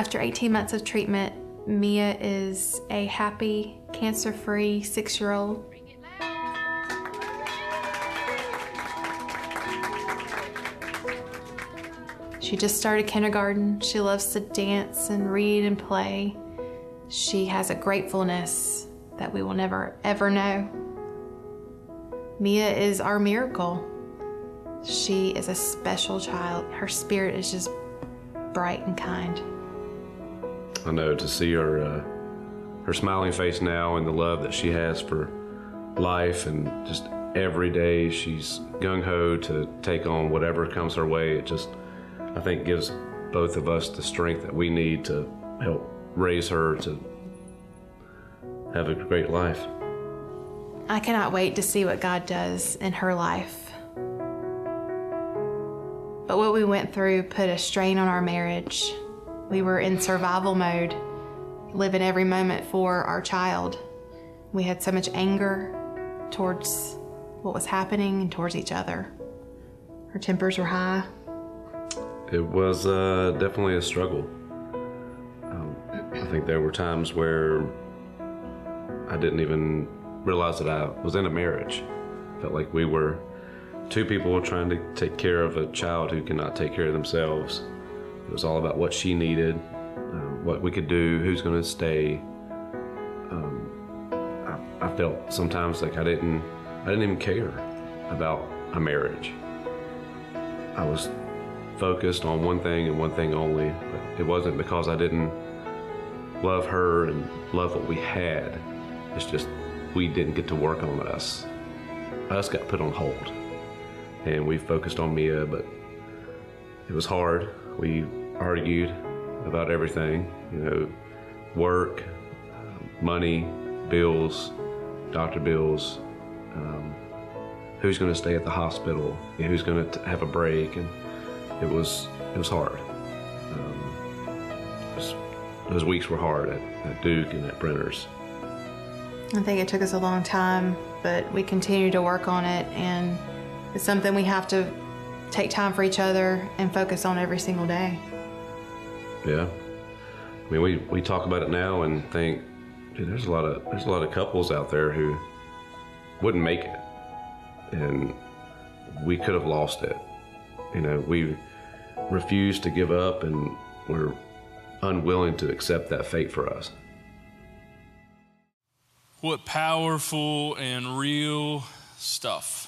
After 18 months of treatment, Mia is a happy, cancer free six year old. She just started kindergarten. She loves to dance and read and play. She has a gratefulness that we will never ever know. Mia is our miracle. She is a special child. Her spirit is just bright and kind. I know to see her uh, her smiling face now and the love that she has for life and just every day she's gung ho to take on whatever comes her way. It just I think gives both of us the strength that we need to help raise her to have a great life. I cannot wait to see what God does in her life. But what we went through put a strain on our marriage. We were in survival mode, living every moment for our child. We had so much anger towards what was happening and towards each other. Our tempers were high. It was uh, definitely a struggle. Um, I think there were times where I didn't even realize that I was in a marriage. Felt like we were two people trying to take care of a child who cannot take care of themselves. It was all about what she needed, uh, what we could do, who's going to stay. Um, I, I felt sometimes like I didn't, I didn't even care about a marriage. I was focused on one thing and one thing only. But it wasn't because I didn't love her and love what we had. It's just we didn't get to work on us. Us got put on hold. And we focused on Mia, but it was hard. We argued about everything, you know, work, um, money, bills, doctor bills, um, who's going to stay at the hospital, who's going to have a break, and it was it was hard. Um, it was, those weeks were hard at, at Duke and at Brenner's. I think it took us a long time, but we continue to work on it, and it's something we have to take time for each other and focus on every single day. Yeah, I mean, we, we talk about it now and think, dude, there's a lot of there's a lot of couples out there who wouldn't make it, and we could have lost it. You know, we refused to give up, and we're unwilling to accept that fate for us. What powerful and real stuff.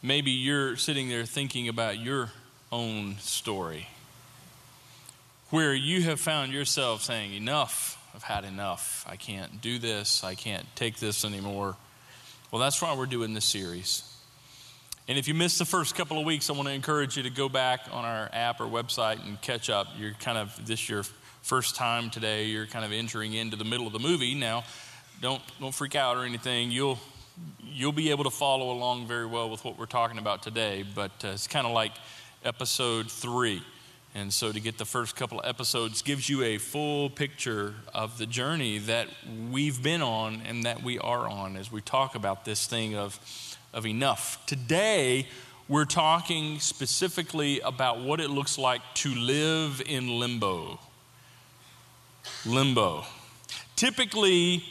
Maybe you're sitting there thinking about your own story where you have found yourself saying, Enough, I've had enough. I can't do this, I can't take this anymore. Well, that's why we're doing this series. And if you missed the first couple of weeks, I want to encourage you to go back on our app or website and catch up. You're kind of this your first time today. You're kind of entering into the middle of the movie now. Don't don't freak out or anything. You'll you'll be able to follow along very well with what we're talking about today. But uh, it's kind of like episode three. And so to get the first couple of episodes gives you a full picture of the journey that we've been on and that we are on as we talk about this thing of, of enough. Today, we're talking specifically about what it looks like to live in limbo. Limbo. Typically,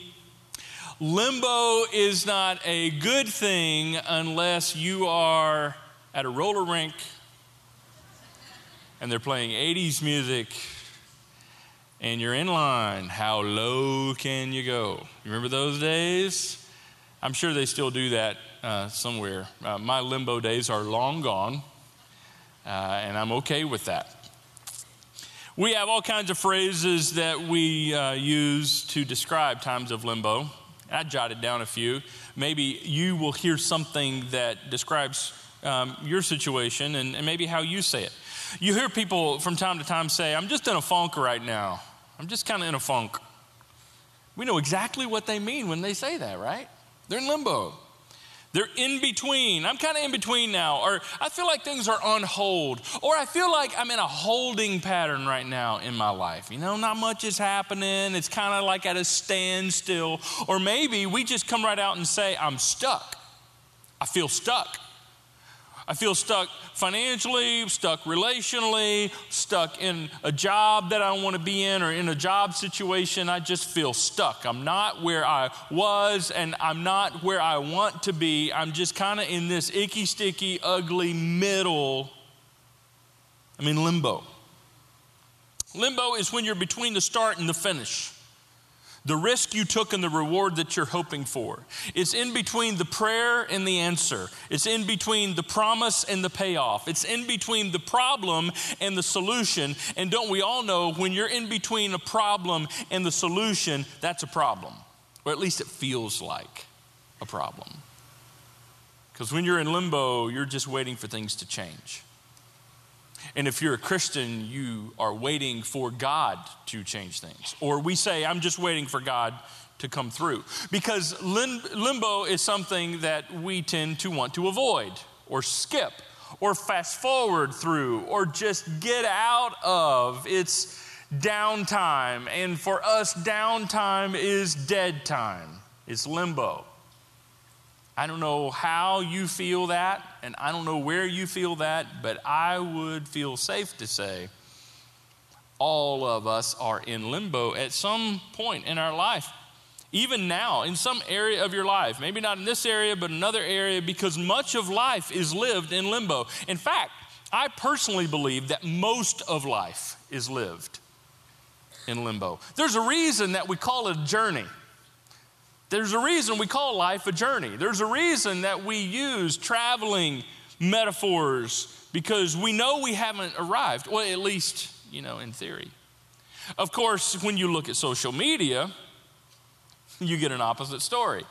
limbo is not a good thing unless you are at a roller rink and they're playing 80s music and you're in line. How low can you go? You remember those days? I'm sure they still do that uh, somewhere. Uh, my limbo days are long gone, uh, and I'm okay with that. We have all kinds of phrases that we uh, use to describe times of limbo. I jotted down a few. Maybe you will hear something that describes um, your situation and, and maybe how you say it. You hear people from time to time say, I'm just in a funk right now. I'm just kind of in a funk. We know exactly what they mean when they say that, right? They're in limbo. They're in between. I'm kind of in between now. Or I feel like things are on hold. Or I feel like I'm in a holding pattern right now in my life. You know, not much is happening. It's kind of like at a standstill. Or maybe we just come right out and say, I'm stuck. I feel stuck. I feel stuck financially, stuck relationally, stuck in a job that I want to be in, or in a job situation. I just feel stuck. I'm not where I was, and I'm not where I want to be. I'm just kind of in this icky, sticky, ugly middle. I'm in limbo. Limbo is when you're between the start and the finish the risk you took and the reward that you're hoping for. It's in between the prayer and the answer. It's in between the promise and the payoff. It's in between the problem and the solution. And don't we all know when you're in between a problem and the solution, that's a problem. Or at least it feels like a problem. Because when you're in limbo, you're just waiting for things to change. And if you're a Christian, you are waiting for God to change things. Or we say, I'm just waiting for God to come through. Because limbo is something that we tend to want to avoid or skip or fast forward through or just get out of. It's downtime. And for us, downtime is dead time, it's limbo. I don't know how you feel that, and I don't know where you feel that, but I would feel safe to say all of us are in limbo at some point in our life. Even now, in some area of your life, maybe not in this area, but another area, because much of life is lived in limbo. In fact, I personally believe that most of life is lived in limbo. There's a reason that we call it a journey. There's a reason we call life a journey. There's a reason that we use traveling metaphors because we know we haven't arrived. Well, at least, you know, in theory. Of course, when you look at social media, you get an opposite story.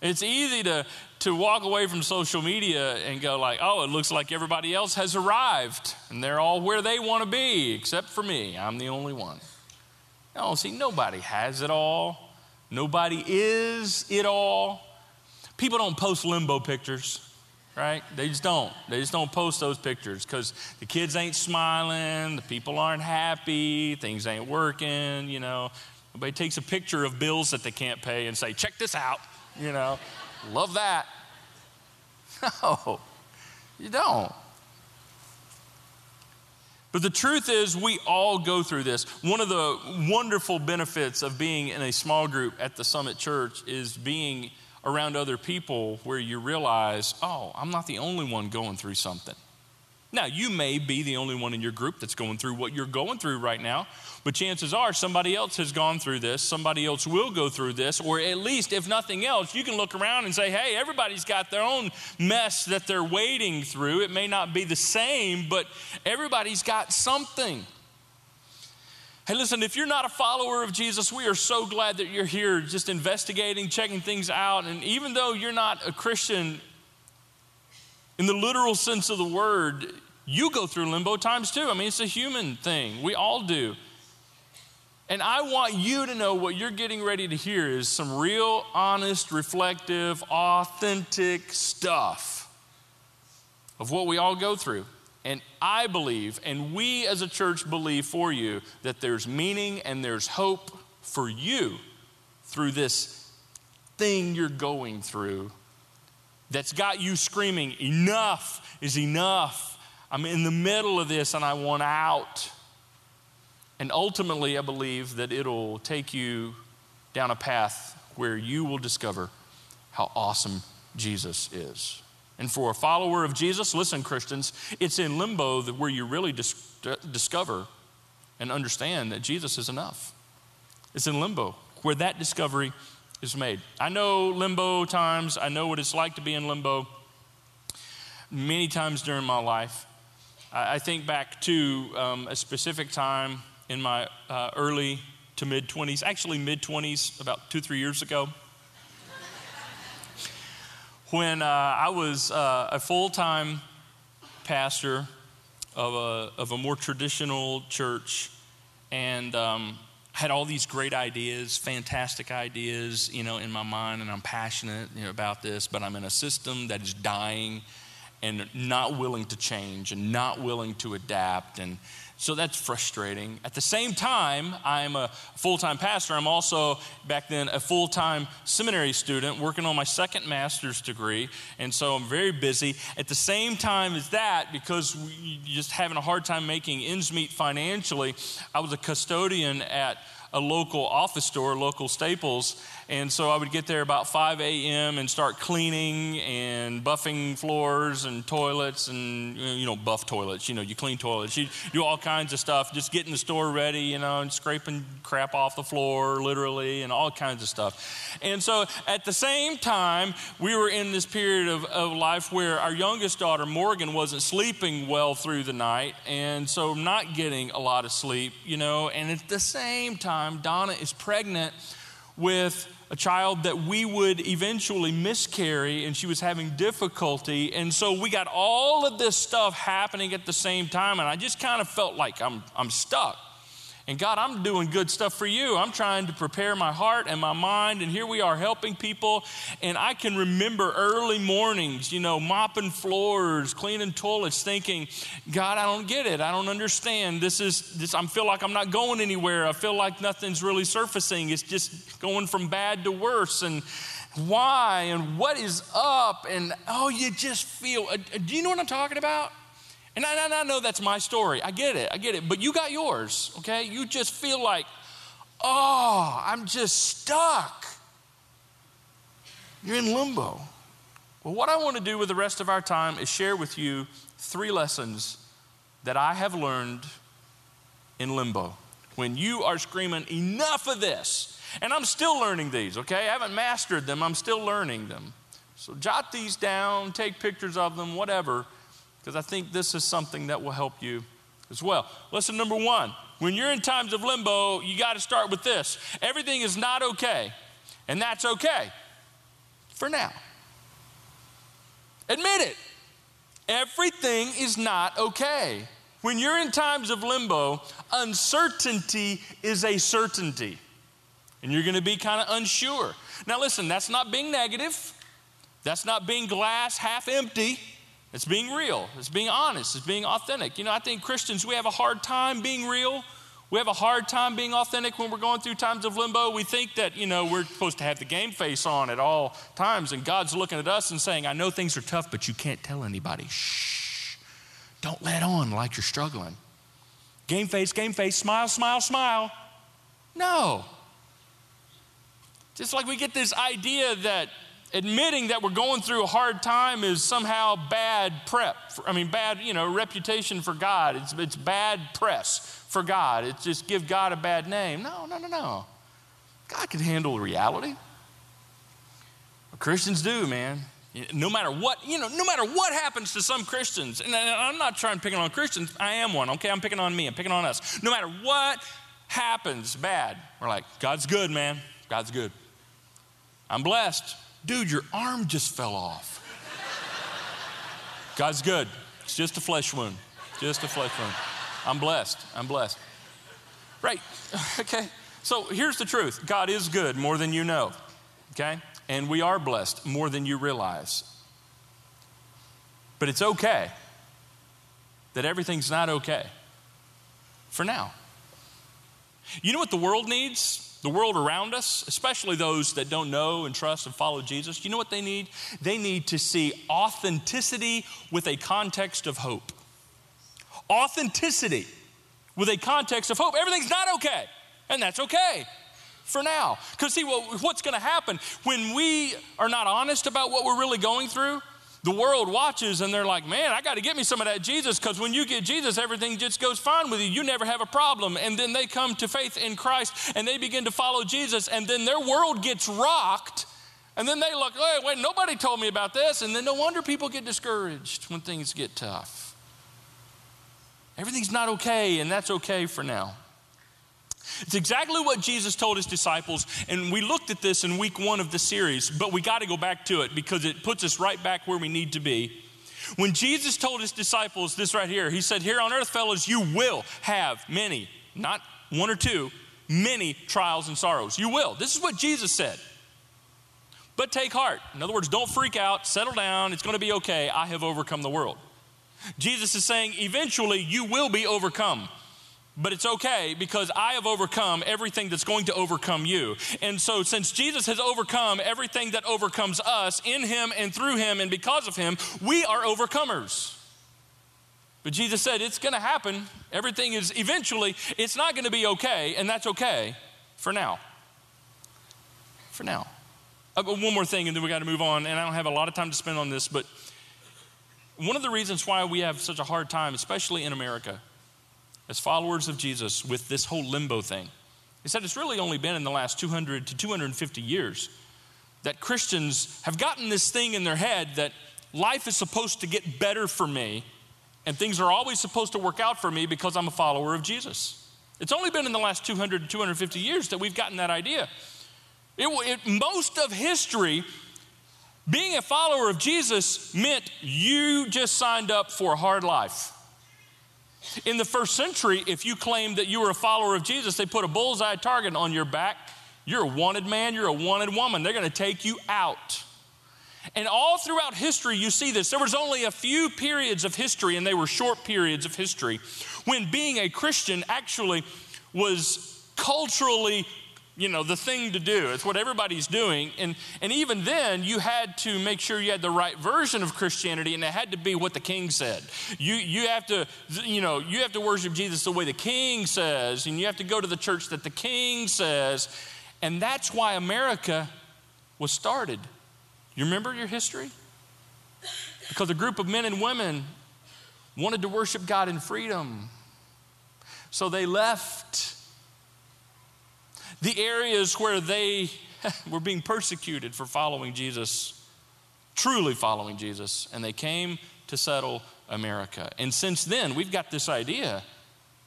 It's easy to, to walk away from social media and go like, oh, it looks like everybody else has arrived and they're all where they want to be, except for me. I'm the only one. No, see, nobody has it all. Nobody is it all. People don't post limbo pictures, right? They just don't. They just don't post those pictures because the kids ain't smiling, the people aren't happy, things ain't working, you know. Nobody takes a picture of bills that they can't pay and say, check this out, you know. Love that. No, you don't. But the truth is, we all go through this. One of the wonderful benefits of being in a small group at the Summit Church is being around other people where you realize, oh, I'm not the only one going through something. Now, you may be the only one in your group that's going through what you're going through right now, but chances are somebody else has gone through this, somebody else will go through this, or at least, if nothing else, you can look around and say, hey, everybody's got their own mess that they're wading through. It may not be the same, but everybody's got something. Hey, listen, if you're not a follower of Jesus, we are so glad that you're here just investigating, checking things out. And even though you're not a Christian, in the literal sense of the word, you go through limbo times too. I mean, it's a human thing. We all do. And I want you to know what you're getting ready to hear is some real, honest, reflective, authentic stuff of what we all go through. And I believe, and we as a church believe for you, that there's meaning and there's hope for you through this thing you're going through that's got you screaming, Enough is enough. I'm in the middle of this and I want out. And ultimately, I believe that it'll take you down a path where you will discover how awesome Jesus is. And for a follower of Jesus, listen, Christians, it's in limbo that where you really dis- discover and understand that Jesus is enough. It's in limbo where that discovery is made. I know limbo times, I know what it's like to be in limbo many times during my life. I think back to um, a specific time in my uh, early to mid 20s, actually mid 20s, about two, three years ago, when uh, I was uh, a full time pastor of a, of a more traditional church and um, had all these great ideas, fantastic ideas, you know, in my mind, and I'm passionate you know, about this, but I'm in a system that is dying and not willing to change and not willing to adapt. And so that's frustrating. At the same time, I'm a full time pastor. I'm also, back then, a full time seminary student working on my second master's degree. And so I'm very busy. At the same time as that, because we just having a hard time making ends meet financially, I was a custodian at a local office store, local Staples. And so I would get there about 5 a.m. and start cleaning and buffing floors and toilets and, you know, buff toilets. You know, you clean toilets. You do all kinds of stuff, just getting the store ready, you know, and scraping crap off the floor, literally, and all kinds of stuff. And so at the same time, we were in this period of, of life where our youngest daughter, Morgan, wasn't sleeping well through the night. And so not getting a lot of sleep, you know. And at the same time, Donna is pregnant with a child that we would eventually miscarry, and she was having difficulty. And so we got all of this stuff happening at the same time, and I just kind of felt like I'm, I'm stuck. And God, I'm doing good stuff for you. I'm trying to prepare my heart and my mind, and here we are helping people. And I can remember early mornings, you know, mopping floors, cleaning toilets, thinking, God, I don't get it. I don't understand. This is this. I feel like I'm not going anywhere. I feel like nothing's really surfacing. It's just going from bad to worse. And why and what is up? And oh, you just feel. Uh, do you know what I'm talking about? And I, and I know that's my story. I get it. I get it. But you got yours, okay? You just feel like, oh, I'm just stuck. You're in limbo. Well, what I want to do with the rest of our time is share with you three lessons that I have learned in limbo. When you are screaming, enough of this, and I'm still learning these, okay? I haven't mastered them, I'm still learning them. So jot these down, take pictures of them, whatever because I think this is something that will help you as well. Lesson number one when you're in times of limbo, you got to start with this everything is not okay, and that's okay for now. Admit it. Everything is not okay. When you're in times of limbo, uncertainty is a certainty. And you're going to be kind of unsure. Now, listen, that's not being negative. That's not being glass half empty. It's being real, it's being honest, it's being authentic. You know, I think Christians, we have a hard time being real. We have a hard time being authentic when we're going through times of limbo. We think that, you know, we're supposed to have the game face on at all times, and God's looking at us and saying, I know things are tough, but you can't tell anybody. Shh. Don't let on like you're struggling. Game face, game face, smile, smile, smile. No. Just like we get this idea that admitting that we're going through a hard time is somehow bad prep. For, I mean, bad, you know, reputation for God. It's, it's bad press for God. It's just give God a bad name. No, no, no, no. God can handle reality. Christians do, man. No matter what, you know, no matter what happens to some Christians, and I'm not trying to pick on Christians, I am one, okay? I'm picking on me, I'm picking on us. No matter what happens bad, we're like, God's good, man. God's good. I'm blessed. Dude, your arm just fell off. God's good. It's just a flesh wound. Just a flesh wound. I'm blessed. I'm blessed. Right. Okay. So here's the truth God is good more than you know. Okay? And we are blessed more than you realize. But it's okay that everything's not okay for now. You know what the world needs? the world around us, especially those that don't know and trust and follow Jesus, you know what they need? They need to see authenticity with a context of hope. Authenticity with a context of hope. Everything's not okay, and that's okay for now. Because, see, what's going to happen when we are not honest about what we're really going through? The world watches and they're like, man, I got to get me some of that Jesus because when you get Jesus, everything just goes fine with you. You never have a problem. And then they come to faith in Christ and they begin to follow Jesus, and then their world gets rocked. And then they look, hey, wait, nobody told me about this. And then no wonder people get discouraged when things get tough. Everything's not okay, and that's okay for now. It's exactly what Jesus told his disciples, and we looked at this in week one of the series, but we got to go back to it because it puts us right back where we need to be. When Jesus told his disciples this right here, he said, Here on earth, fellows, you will have many, not one or two, many trials and sorrows. You will. This is what Jesus said. But take heart. In other words, don't freak out, settle down, it's going to be okay. I have overcome the world. Jesus is saying, eventually you will be overcome. But it's okay because I have overcome everything that's going to overcome you. And so, since Jesus has overcome everything that overcomes us in Him and through Him and because of Him, we are overcomers. But Jesus said it's going to happen. Everything is eventually, it's not going to be okay, and that's okay for now. For now. Uh, one more thing, and then we got to move on. And I don't have a lot of time to spend on this, but one of the reasons why we have such a hard time, especially in America, as followers of Jesus, with this whole limbo thing, He said it's really only been in the last 200 to 250 years that Christians have gotten this thing in their head that life is supposed to get better for me and things are always supposed to work out for me because I'm a follower of Jesus. It's only been in the last 200 to 250 years that we've gotten that idea. It, it, most of history, being a follower of Jesus meant you just signed up for a hard life. In the first century, if you claimed that you were a follower of Jesus, they put a bullseye target on your back. You're a wanted man, you're a wanted woman. They're going to take you out. And all throughout history, you see this. There was only a few periods of history, and they were short periods of history, when being a Christian actually was culturally you know the thing to do. It's what everybody's doing. And and even then you had to make sure you had the right version of christianity and it had to be what the king said. You you have to you know you have to worship jesus the way the king says and you have to go to the church that the king says. And that's why america was started. You remember your history? Because a group of men and women wanted to worship god in freedom. So they left the areas where they were being persecuted for following Jesus, truly following Jesus, and they came to settle America. And since then, we've got this idea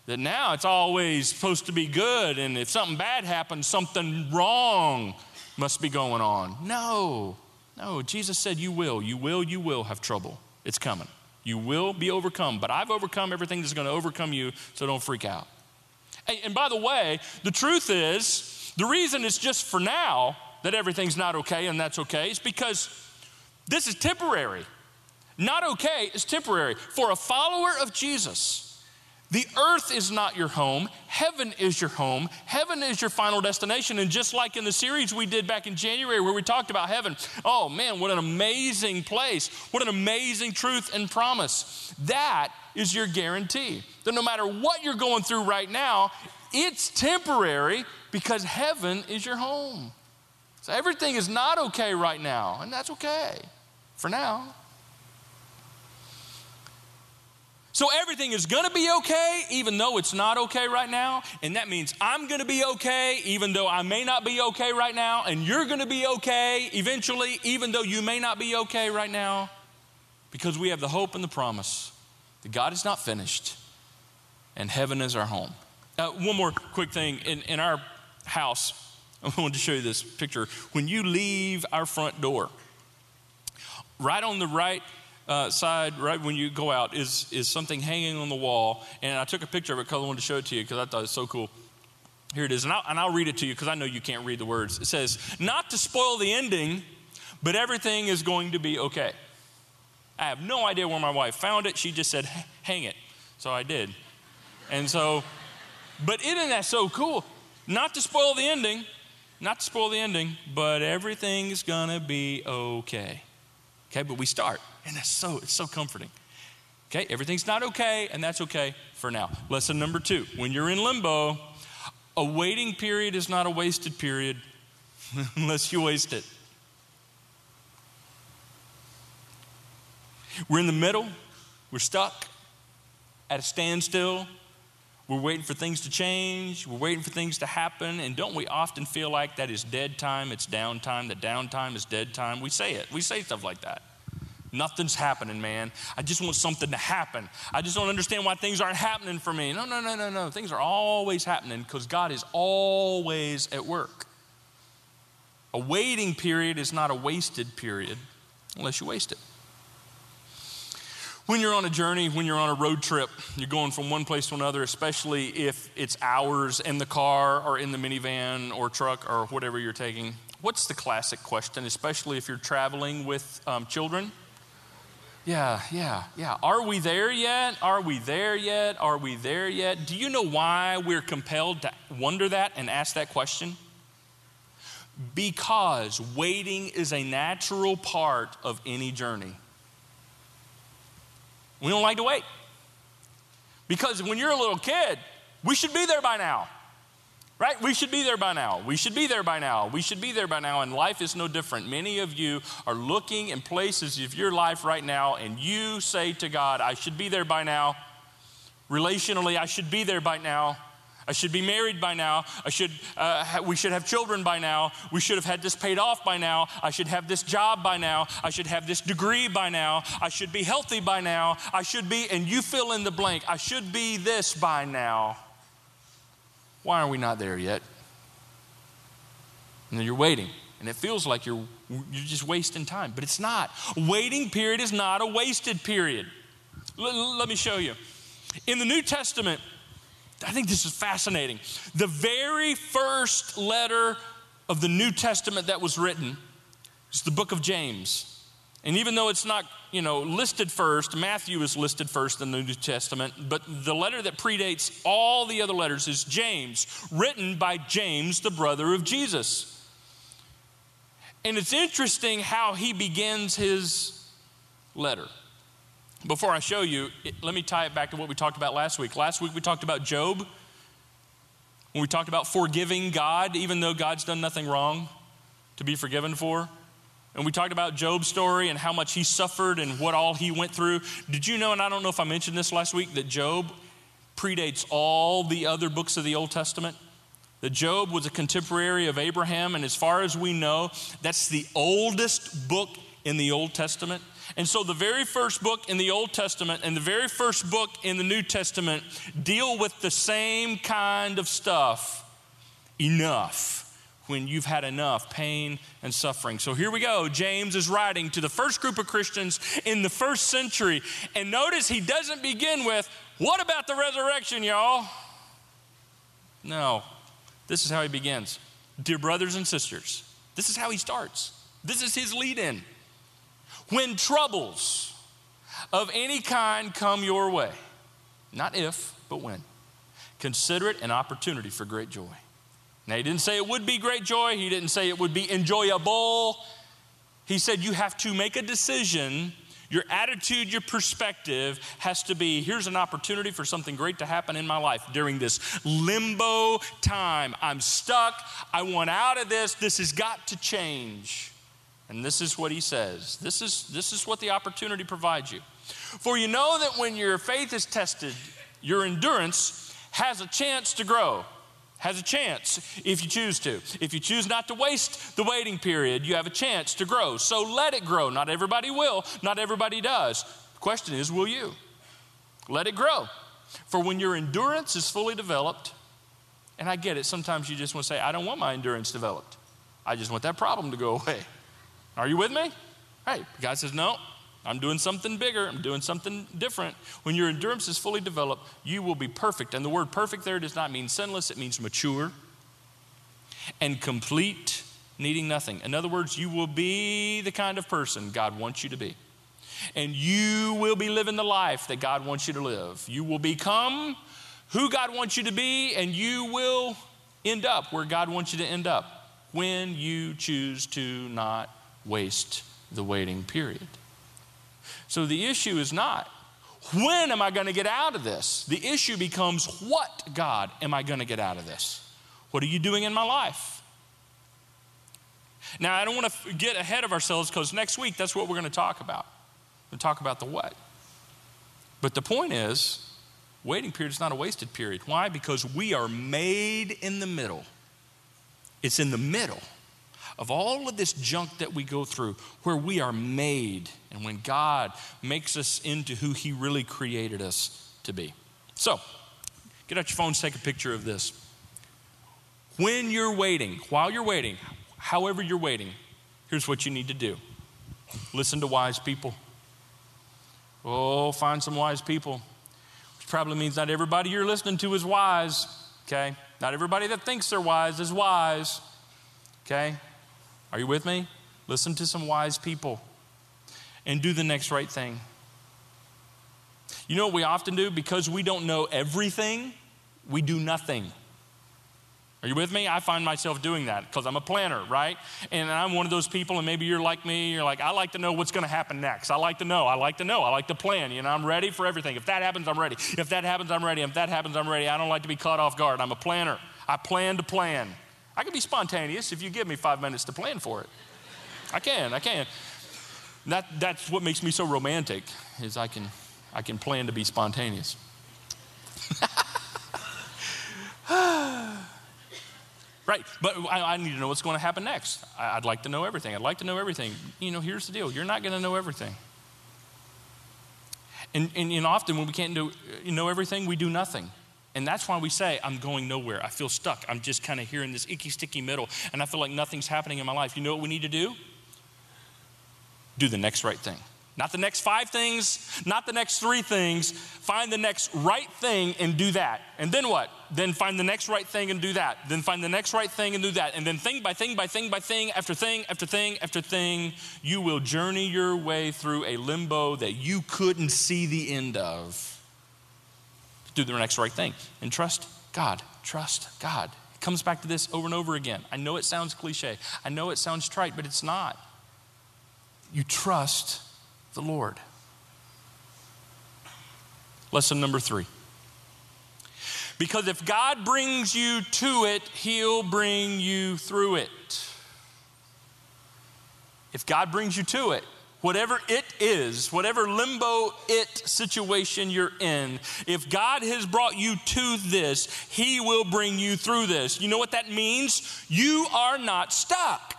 that now it's always supposed to be good, and if something bad happens, something wrong must be going on. No, no, Jesus said, You will, you will, you will have trouble. It's coming. You will be overcome, but I've overcome everything that's going to overcome you, so don't freak out. And by the way, the truth is, the reason it's just for now that everything's not okay and that's okay is because this is temporary. Not okay is temporary. For a follower of Jesus, the earth is not your home, heaven is your home. Heaven is your final destination. And just like in the series we did back in January where we talked about heaven, oh man, what an amazing place. What an amazing truth and promise. That is your guarantee. That no matter what you're going through right now, it's temporary because heaven is your home. So everything is not okay right now, and that's okay for now. So everything is going to be okay, even though it's not okay right now. And that means I'm going to be okay, even though I may not be okay right now. And you're going to be okay eventually, even though you may not be okay right now. Because we have the hope and the promise that God is not finished and heaven is our home. Uh, one more quick thing. In, in our house, I wanted to show you this picture. When you leave our front door, right on the right uh, side, right when you go out, is, is something hanging on the wall. And I took a picture of it because I wanted to show it to you because I thought it was so cool. Here it is. And I'll, and I'll read it to you because I know you can't read the words. It says, Not to spoil the ending, but everything is going to be okay. I have no idea where my wife found it. She just said, Hang it. So I did. And so, but isn't that so cool? Not to spoil the ending, not to spoil the ending, but everything's gonna be okay. Okay, but we start. And that's so, it's so comforting. Okay, everything's not okay, and that's okay for now. Lesson number two when you're in limbo, a waiting period is not a wasted period unless you waste it. We're in the middle, we're stuck at a standstill. We're waiting for things to change. We're waiting for things to happen. And don't we often feel like that is dead time? It's downtime. The downtime is dead time. We say it. We say stuff like that. Nothing's happening, man. I just want something to happen. I just don't understand why things aren't happening for me. No, no, no, no, no. Things are always happening because God is always at work. A waiting period is not a wasted period unless you waste it. When you're on a journey, when you're on a road trip, you're going from one place to another, especially if it's hours in the car or in the minivan or truck or whatever you're taking. What's the classic question, especially if you're traveling with um, children? Yeah, yeah, yeah. Are we there yet? Are we there yet? Are we there yet? Do you know why we're compelled to wonder that and ask that question? Because waiting is a natural part of any journey. We don't like to wait. Because when you're a little kid, we should be there by now. Right? We should be there by now. We should be there by now. We should be there by now. And life is no different. Many of you are looking in places of your life right now, and you say to God, I should be there by now. Relationally, I should be there by now. I should be married by now. I should, uh, ha- we should have children by now. We should have had this paid off by now. I should have this job by now. I should have this degree by now. I should be healthy by now. I should be, and you fill in the blank. I should be this by now. Why are we not there yet? And then you're waiting, and it feels like you're, you're just wasting time, but it's not. Waiting period is not a wasted period. L- let me show you. In the New Testament, I think this is fascinating. The very first letter of the New Testament that was written is the book of James. And even though it's not, you know, listed first, Matthew is listed first in the New Testament, but the letter that predates all the other letters is James, written by James, the brother of Jesus. And it's interesting how he begins his letter. Before I show you, it, let me tie it back to what we talked about last week. Last week we talked about Job, when we talked about forgiving God, even though God's done nothing wrong to be forgiven for. And we talked about Job's story and how much he suffered and what all he went through. Did you know, and I don't know if I mentioned this last week, that Job predates all the other books of the Old Testament? That Job was a contemporary of Abraham, and as far as we know, that's the oldest book in the Old Testament. And so, the very first book in the Old Testament and the very first book in the New Testament deal with the same kind of stuff enough when you've had enough pain and suffering. So here we go. James is writing to the first group of Christians in the first century. And notice he doesn't begin with, What about the resurrection, y'all? No. This is how he begins. Dear brothers and sisters, this is how he starts. This is his lead in. When troubles of any kind come your way, not if, but when, consider it an opportunity for great joy. Now, he didn't say it would be great joy, he didn't say it would be enjoyable. He said you have to make a decision. Your attitude, your perspective has to be here's an opportunity for something great to happen in my life during this limbo time. I'm stuck. I want out of this. This has got to change. And this is what he says. This is, this is what the opportunity provides you. For you know that when your faith is tested, your endurance has a chance to grow has a chance if you choose to. If you choose not to waste the waiting period, you have a chance to grow. So let it grow. Not everybody will, not everybody does. The question is, will you? Let it grow. For when your endurance is fully developed, and I get it, sometimes you just want to say, I don't want my endurance developed. I just want that problem to go away. Are you with me? Hey, God says, no, I'm doing something bigger. I'm doing something different. When your endurance is fully developed, you will be perfect. And the word perfect there does not mean sinless, it means mature and complete, needing nothing. In other words, you will be the kind of person God wants you to be. And you will be living the life that God wants you to live. You will become who God wants you to be, and you will end up where God wants you to end up when you choose to not waste the waiting period. So the issue is not when am I going to get out of this? The issue becomes what, God, am I going to get out of this? What are you doing in my life? Now, I don't want to get ahead of ourselves because next week that's what we're going to talk about. We'll talk about the what. But the point is, waiting period is not a wasted period. Why? Because we are made in the middle. It's in the middle of all of this junk that we go through where we are made and when God makes us into who He really created us to be. So, get out your phones, take a picture of this. When you're waiting, while you're waiting, however you're waiting, here's what you need to do listen to wise people. Oh, find some wise people. Which probably means not everybody you're listening to is wise, okay? Not everybody that thinks they're wise is wise, okay? Are you with me? Listen to some wise people and do the next right thing. You know what we often do? Because we don't know everything, we do nothing. Are you with me? I find myself doing that because I'm a planner, right? And I'm one of those people, and maybe you're like me, you're like, I like to know what's going to happen next. I like to know. I like to know. I like to plan. You know, I'm ready for everything. If that happens, I'm ready. If that happens, I'm ready. If that happens, I'm ready. I don't like to be caught off guard. I'm a planner. I plan to plan. I can be spontaneous if you give me five minutes to plan for it. I can, I can. That, that's what makes me so romantic, is I can, I can plan to be spontaneous. Right, but I, I, need to know what's going to happen next. I, would like to know everything. I'd like to know everything. You know, here's the deal you're not going to know everything. And, and, and often when we can't do, you know everything, we do nothing. And that's why we say, I'm going nowhere. I feel stuck. I'm just kind of here in this icky, sticky middle, and I feel like nothing's happening in my life. You know what we need to do? Do the next right thing. Not the next five things, not the next three things. Find the next right thing and do that. And then what? Then find the next right thing and do that. Then find the next right thing and do that. And then thing by thing by thing by thing after thing after thing after thing, you will journey your way through a limbo that you couldn't see the end of. Do the next right thing and trust God. Trust God. It comes back to this over and over again. I know it sounds cliche, I know it sounds trite, but it's not. You trust the Lord. Lesson number three. Because if God brings you to it, He'll bring you through it. If God brings you to it, whatever it is, whatever limbo it situation you're in, if God has brought you to this, He will bring you through this. You know what that means? You are not stuck.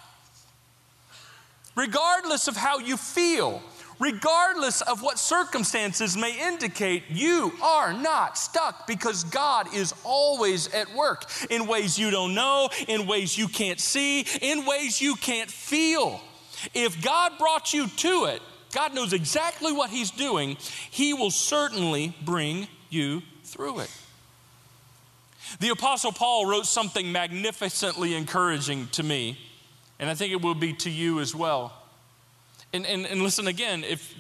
Regardless of how you feel, regardless of what circumstances may indicate, you are not stuck because God is always at work in ways you don't know, in ways you can't see, in ways you can't feel. If God brought you to it, God knows exactly what He's doing, He will certainly bring you through it. The Apostle Paul wrote something magnificently encouraging to me, and I think it will be to you as well. And, and, and listen again, if,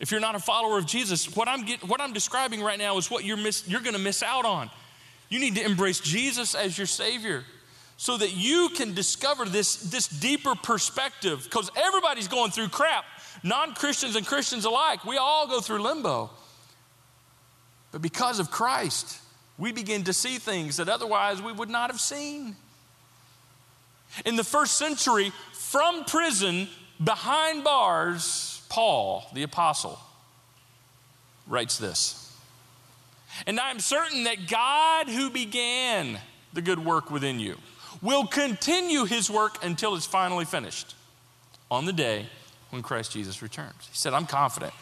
if you're not a follower of Jesus, what I'm, get, what I'm describing right now is what you're, you're going to miss out on. You need to embrace Jesus as your Savior so that you can discover this, this deeper perspective because everybody's going through crap, non Christians and Christians alike. We all go through limbo. But because of Christ, we begin to see things that otherwise we would not have seen. In the first century, from prison, Behind bars, Paul, the apostle, writes this. And I am certain that God, who began the good work within you, will continue his work until it's finally finished on the day when Christ Jesus returns. He said, I'm confident.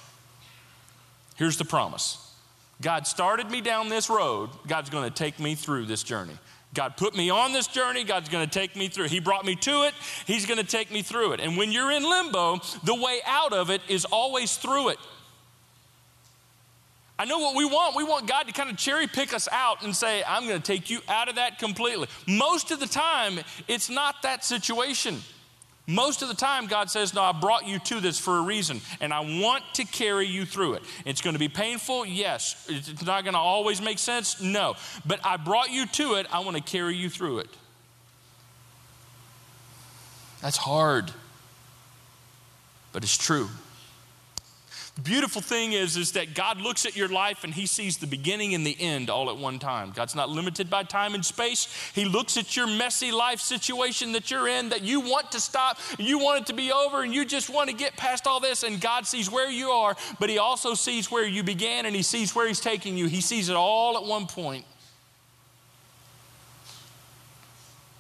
Here's the promise God started me down this road, God's going to take me through this journey. God put me on this journey. God's going to take me through. He brought me to it. He's going to take me through it. And when you're in limbo, the way out of it is always through it. I know what we want. We want God to kind of cherry pick us out and say, I'm going to take you out of that completely. Most of the time, it's not that situation. Most of the time, God says, No, I brought you to this for a reason, and I want to carry you through it. It's going to be painful, yes. It's not going to always make sense, no. But I brought you to it, I want to carry you through it. That's hard, but it's true. Beautiful thing is, is that God looks at your life and He sees the beginning and the end all at one time. God's not limited by time and space. He looks at your messy life situation that you're in that you want to stop, you want it to be over, and you just want to get past all this. And God sees where you are, but He also sees where you began and He sees where He's taking you. He sees it all at one point.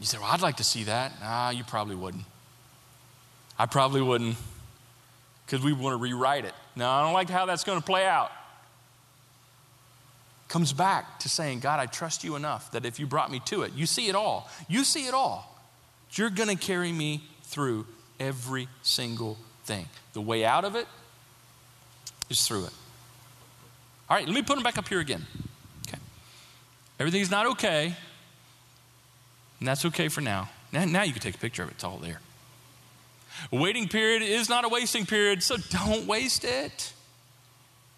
You say, Well, I'd like to see that. Nah, you probably wouldn't. I probably wouldn't because we want to rewrite it. No, I don't like how that's going to play out. Comes back to saying, God, I trust you enough that if you brought me to it, you see it all. You see it all. You're going to carry me through every single thing. The way out of it is through it. All right, let me put them back up here again. Okay. Everything's not okay, and that's okay for now. Now, now you can take a picture of it, it's all there. A waiting period is not a wasting period, so don't waste it.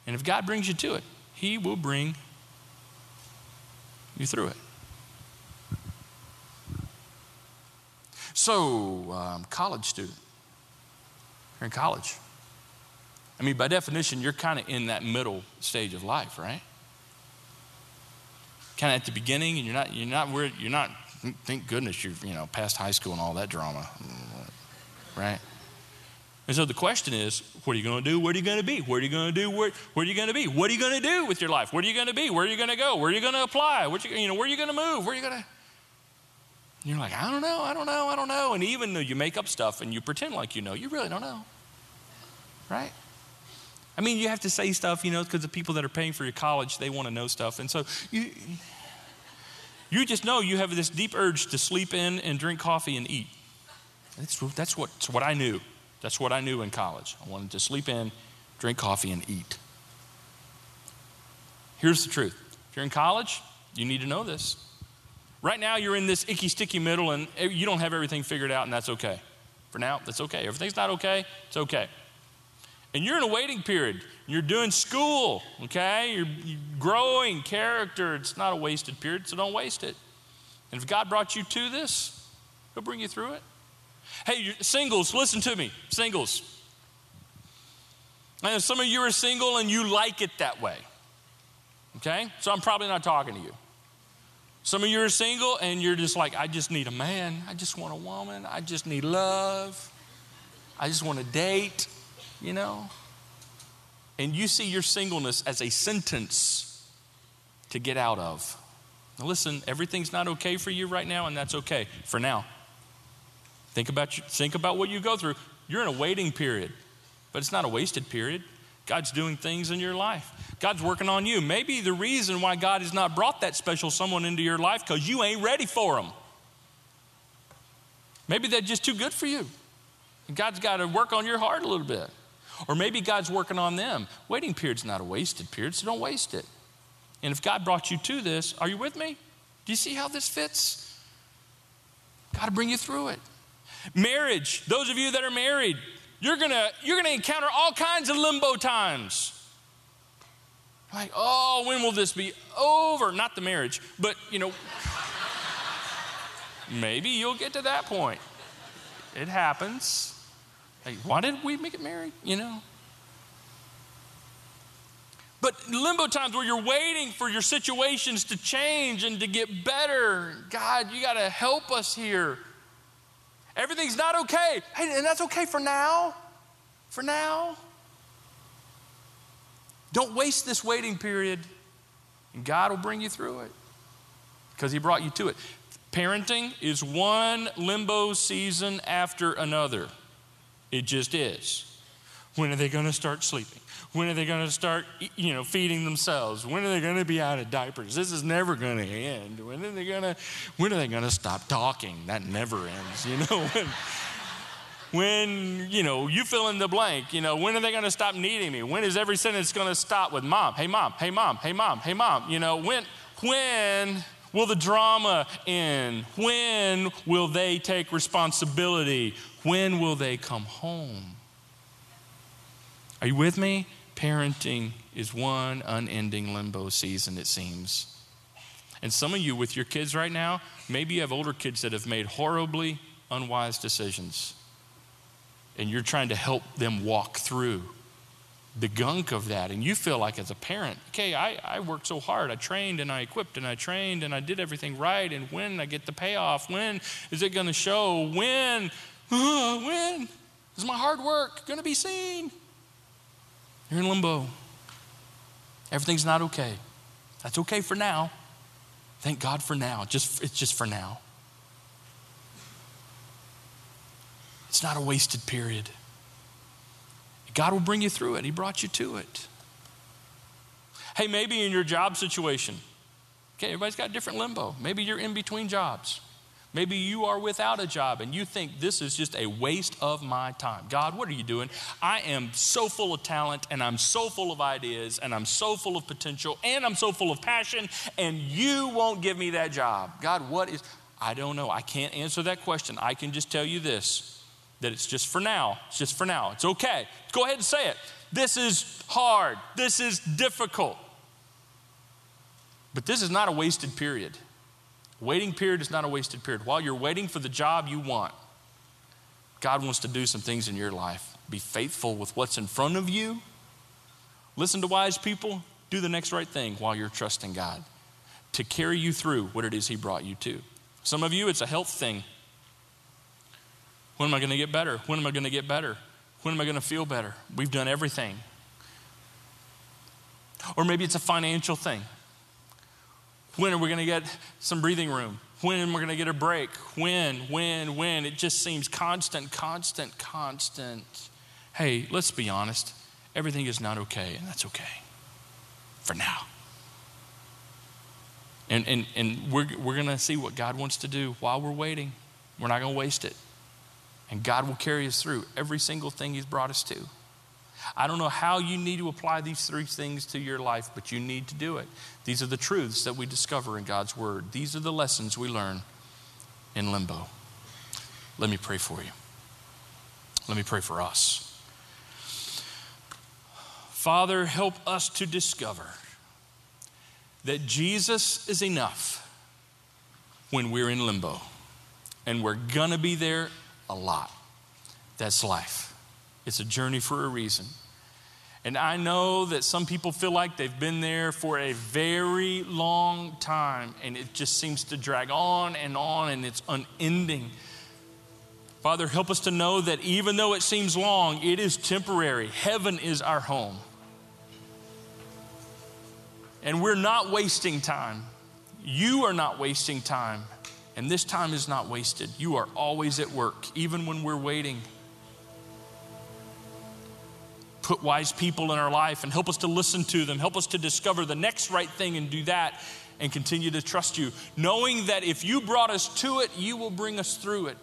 And if God brings you to it, He will bring you through it. So, um, college student, you're in college. I mean, by definition, you're kind of in that middle stage of life, right? Kind of at the beginning, and you're not, you're not where, you're not, thank goodness you're, you know, past high school and all that drama, right? And so the question is, what are you going to do? Where are you going to be? Where are you going to do? Where, where are you going to be? What are you going to do with your life? Where are you going to be? Where are you going to go? Where are you going to apply? What you, you know, where are you going to move? Where are you going to? You're like, I don't know, I don't know, I don't know. And even though you make up stuff and you pretend like you know, you really don't know. Right? I mean, you have to say stuff, you know, because the people that are paying for your college, they want to know stuff. And so you, you just know you have this deep urge to sleep in and drink coffee and eat. That's, that's, what, what I knew. That's what I knew in college. I wanted to sleep in, drink coffee, and eat. Here's the truth if you're in college, you need to know this. Right now, you're in this icky, sticky middle, and you don't have everything figured out, and that's okay. For now, that's okay. Everything's not okay, it's okay. And you're in a waiting period. You're doing school, okay? You're, you're growing character. It's not a wasted period, so don't waste it. And if God brought you to this, He'll bring you through it. Hey, singles, listen to me. Singles. Know some of you are single and you like it that way. Okay? So I'm probably not talking to you. Some of you are single and you're just like, I just need a man. I just want a woman. I just need love. I just want a date, you know? And you see your singleness as a sentence to get out of. Now listen, everything's not okay for you right now, and that's okay for now. Think about, think about what you go through. You're in a waiting period, but it's not a wasted period. God's doing things in your life. God's working on you. Maybe the reason why God has not brought that special someone into your life because you ain't ready for them. Maybe they're just too good for you. God's got to work on your heart a little bit. Or maybe God's working on them. Waiting period's not a wasted period, so don't waste it. And if God brought you to this, are you with me? Do you see how this fits? Got to bring you through it. Marriage, those of you that are married, you're gonna, you're gonna encounter all kinds of limbo times. Like, oh, when will this be over? Not the marriage, but you know, maybe you'll get to that point. It happens. Hey, why did we make it married? You know? But limbo times where you're waiting for your situations to change and to get better. God, you got to help us here. Everything's not okay. Hey, and that's okay for now. For now. Don't waste this waiting period, and God will bring you through it because He brought you to it. Parenting is one limbo season after another. It just is. When are they going to start sleeping? When are they going to start, you know, feeding themselves? When are they going to be out of diapers? This is never going to end. When are they going to, when are they going to stop talking? That never ends, you know. When, when, you know, you fill in the blank, you know, when are they going to stop needing me? When is every sentence going to stop with mom? Hey, mom. Hey, mom. Hey, mom. Hey, mom. You know, when, when will the drama end? When will they take responsibility? When will they come home? Are you with me? Parenting is one unending limbo season, it seems. And some of you with your kids right now, maybe you have older kids that have made horribly unwise decisions and you're trying to help them walk through the gunk of that. And you feel like, as a parent, okay, I, I worked so hard. I trained and I equipped and I trained and I did everything right. And when I get the payoff, when is it going to show? When? When is my hard work going to be seen? You're in limbo. Everything's not okay. That's okay for now. Thank God for now. Just, it's just for now. It's not a wasted period. God will bring you through it. He brought you to it. Hey, maybe in your job situation, okay, everybody's got different limbo. Maybe you're in between jobs. Maybe you are without a job and you think this is just a waste of my time. God, what are you doing? I am so full of talent and I'm so full of ideas and I'm so full of potential and I'm so full of passion and you won't give me that job. God, what is, I don't know. I can't answer that question. I can just tell you this that it's just for now. It's just for now. It's okay. Go ahead and say it. This is hard. This is difficult. But this is not a wasted period. Waiting period is not a wasted period. While you're waiting for the job you want, God wants to do some things in your life. Be faithful with what's in front of you. Listen to wise people. Do the next right thing while you're trusting God to carry you through what it is He brought you to. Some of you, it's a health thing. When am I going to get better? When am I going to get better? When am I going to feel better? We've done everything. Or maybe it's a financial thing. When are we going to get some breathing room? When are we going to get a break? When, when, when? It just seems constant, constant, constant. Hey, let's be honest. Everything is not okay, and that's okay for now. And, and, and we're, we're going to see what God wants to do while we're waiting. We're not going to waste it. And God will carry us through every single thing He's brought us to. I don't know how you need to apply these three things to your life, but you need to do it. These are the truths that we discover in God's Word, these are the lessons we learn in limbo. Let me pray for you. Let me pray for us. Father, help us to discover that Jesus is enough when we're in limbo, and we're gonna be there a lot. That's life. It's a journey for a reason. And I know that some people feel like they've been there for a very long time and it just seems to drag on and on and it's unending. Father, help us to know that even though it seems long, it is temporary. Heaven is our home. And we're not wasting time. You are not wasting time. And this time is not wasted. You are always at work, even when we're waiting put wise people in our life and help us to listen to them. Help us to discover the next right thing and do that and continue to trust you, knowing that if you brought us to it, you will bring us through it.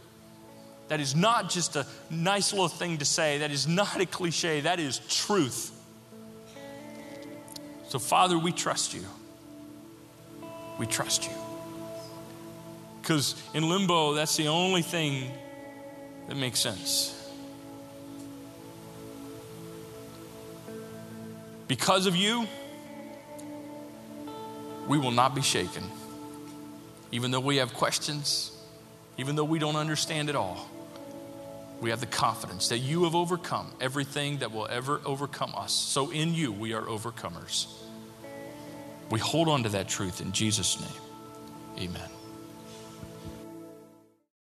That is not just a nice little thing to say, that is not a cliche, that is truth. So, Father, we trust you. We trust you. Because in limbo, that's the only thing that makes sense. Because of you, we will not be shaken. Even though we have questions, even though we don't understand it all, we have the confidence that you have overcome everything that will ever overcome us. So in you, we are overcomers. We hold on to that truth in Jesus' name. Amen.